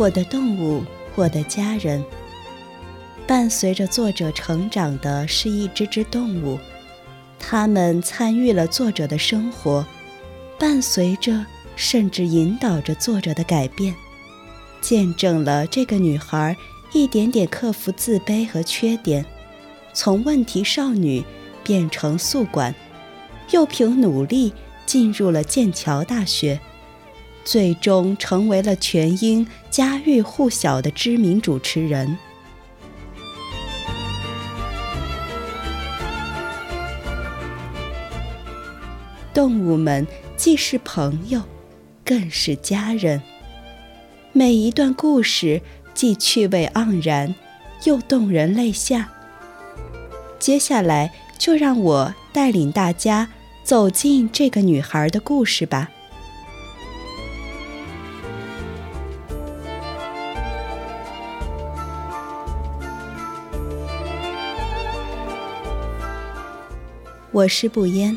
我的动物，我的家人。伴随着作者成长的是一只只动物，它们参与了作者的生活，伴随着甚至引导着作者的改变，见证了这个女孩一点点克服自卑和缺点，从问题少女变成宿管，又凭努力进入了剑桥大学，最终成为了全英家喻户晓的知名主持人。动物们既是朋友，更是家人。每一段故事既趣味盎然，又动人泪下。接下来，就让我带领大家走进这个女孩的故事吧。我是不烟。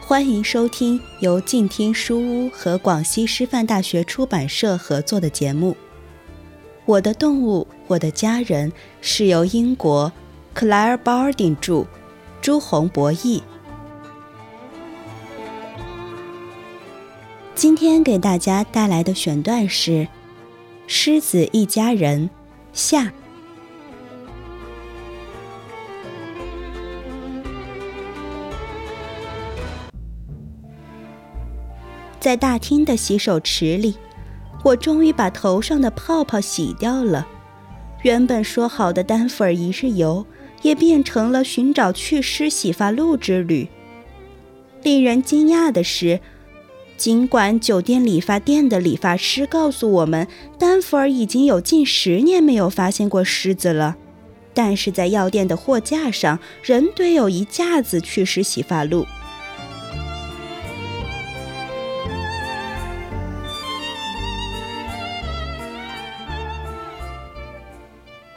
欢迎收听由静听书屋和广西师范大学出版社合作的节目《我的动物，我的家人》，是由英国 Claire Barding 著，朱红博译。今天给大家带来的选段是《狮子一家人》下。在大厅的洗手池里，我终于把头上的泡泡洗掉了。原本说好的丹佛尔一日游，也变成了寻找祛湿洗发露之旅。令人惊讶的是，尽管酒店理发店的理发师告诉我们，丹佛尔已经有近十年没有发现过狮子了，但是在药店的货架上仍堆有一架子祛湿洗发露。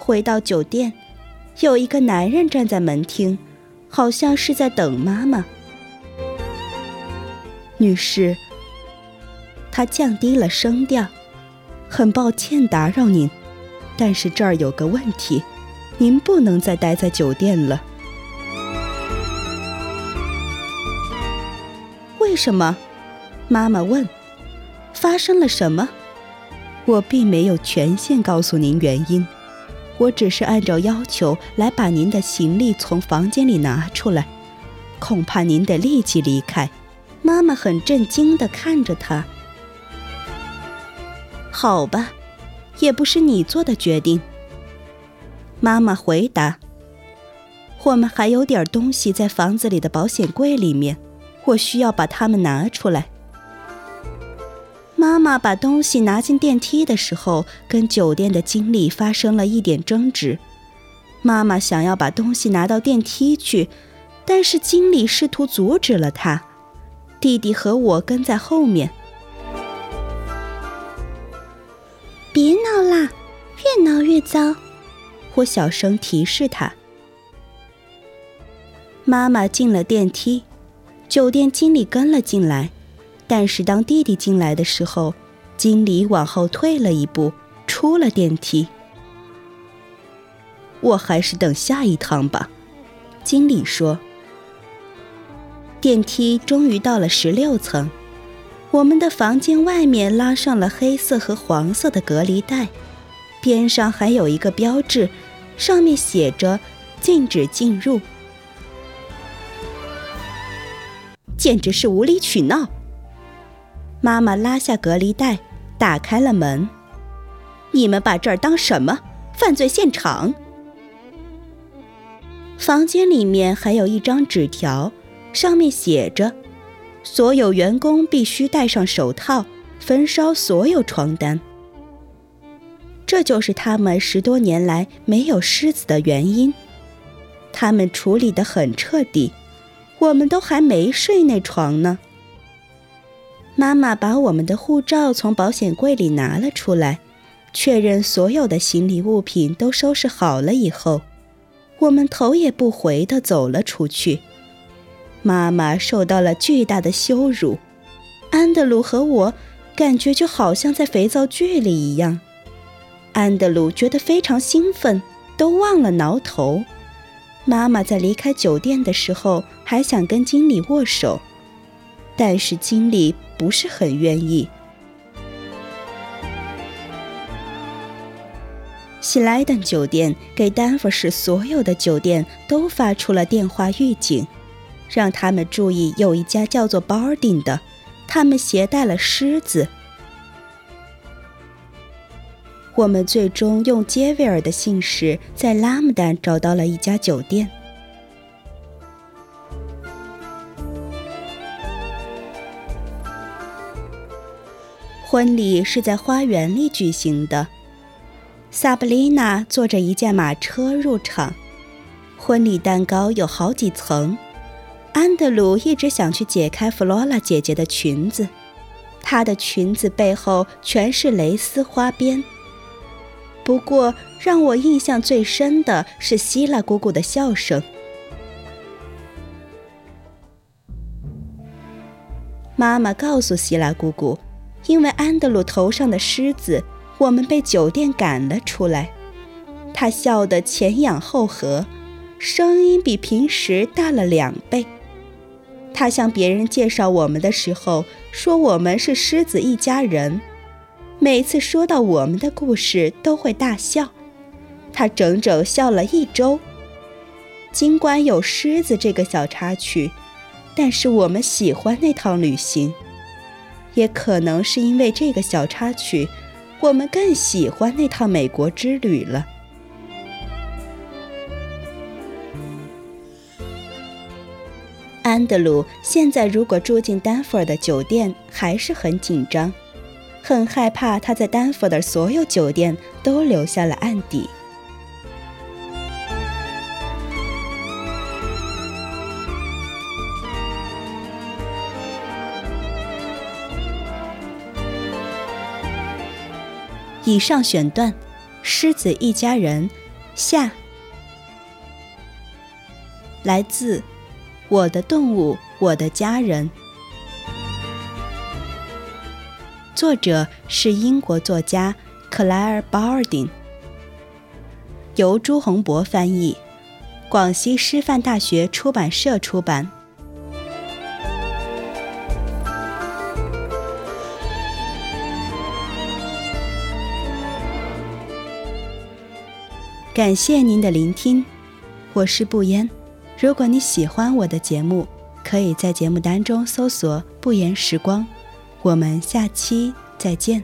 回到酒店，有一个男人站在门厅，好像是在等妈妈。女士，他降低了声调，很抱歉打扰您，但是这儿有个问题，您不能再待在酒店了。为什么？妈妈问。发生了什么？我并没有权限告诉您原因。我只是按照要求来把您的行李从房间里拿出来，恐怕您得立即离开。妈妈很震惊地看着他。好吧，也不是你做的决定。妈妈回答。我们还有点东西在房子里的保险柜里面，我需要把它们拿出来。妈妈把东西拿进电梯的时候，跟酒店的经理发生了一点争执。妈妈想要把东西拿到电梯去，但是经理试图阻止了她。弟弟和我跟在后面。别闹啦，越闹越糟！我小声提示他。妈妈进了电梯，酒店经理跟了进来。但是当弟弟进来的时候，经理往后退了一步，出了电梯。我还是等下一趟吧，经理说。电梯终于到了十六层，我们的房间外面拉上了黑色和黄色的隔离带，边上还有一个标志，上面写着“禁止进入”，简直是无理取闹。妈妈拉下隔离带，打开了门。你们把这儿当什么？犯罪现场？房间里面还有一张纸条，上面写着：“所有员工必须戴上手套，焚烧所有床单。”这就是他们十多年来没有狮子的原因。他们处理得很彻底，我们都还没睡那床呢。妈妈把我们的护照从保险柜里拿了出来，确认所有的行李物品都收拾好了以后，我们头也不回地走了出去。妈妈受到了巨大的羞辱，安德鲁和我感觉就好像在肥皂剧里一样。安德鲁觉得非常兴奋，都忘了挠头。妈妈在离开酒店的时候还想跟经理握手，但是经理不是很愿意。喜来登酒店给丹佛市所有的酒店都发出了电话预警，让他们注意有一家叫做 Barding 的，他们携带了狮子。我们最终用杰维尔的姓氏在拉姆丹找到了一家酒店。婚礼是在花园里举行的。萨布丽娜坐着一架马车入场。婚礼蛋糕有好几层。安德鲁一直想去解开弗罗拉姐姐的裙子，她的裙子背后全是蕾丝花边。不过，让我印象最深的是希拉姑姑的笑声。妈妈告诉希拉姑姑，因为安德鲁头上的狮子，我们被酒店赶了出来。他笑得前仰后合，声音比平时大了两倍。他向别人介绍我们的时候，说我们是狮子一家人。每次说到我们的故事，都会大笑。他整整笑了一周。尽管有狮子这个小插曲，但是我们喜欢那趟旅行。也可能是因为这个小插曲，我们更喜欢那趟美国之旅了。安德鲁现在如果住进丹佛尔的酒店，还是很紧张。很害怕他在丹佛的所有酒店都留下了案底。以上选段，《狮子一家人》下，来自《我的动物，我的家人》。作者是英国作家克莱尔·鲍尔丁，由朱洪博翻译，广西师范大学出版社出版。感谢您的聆听，我是不言。如果你喜欢我的节目，可以在节目单中搜索“不言时光”。我们下期再见。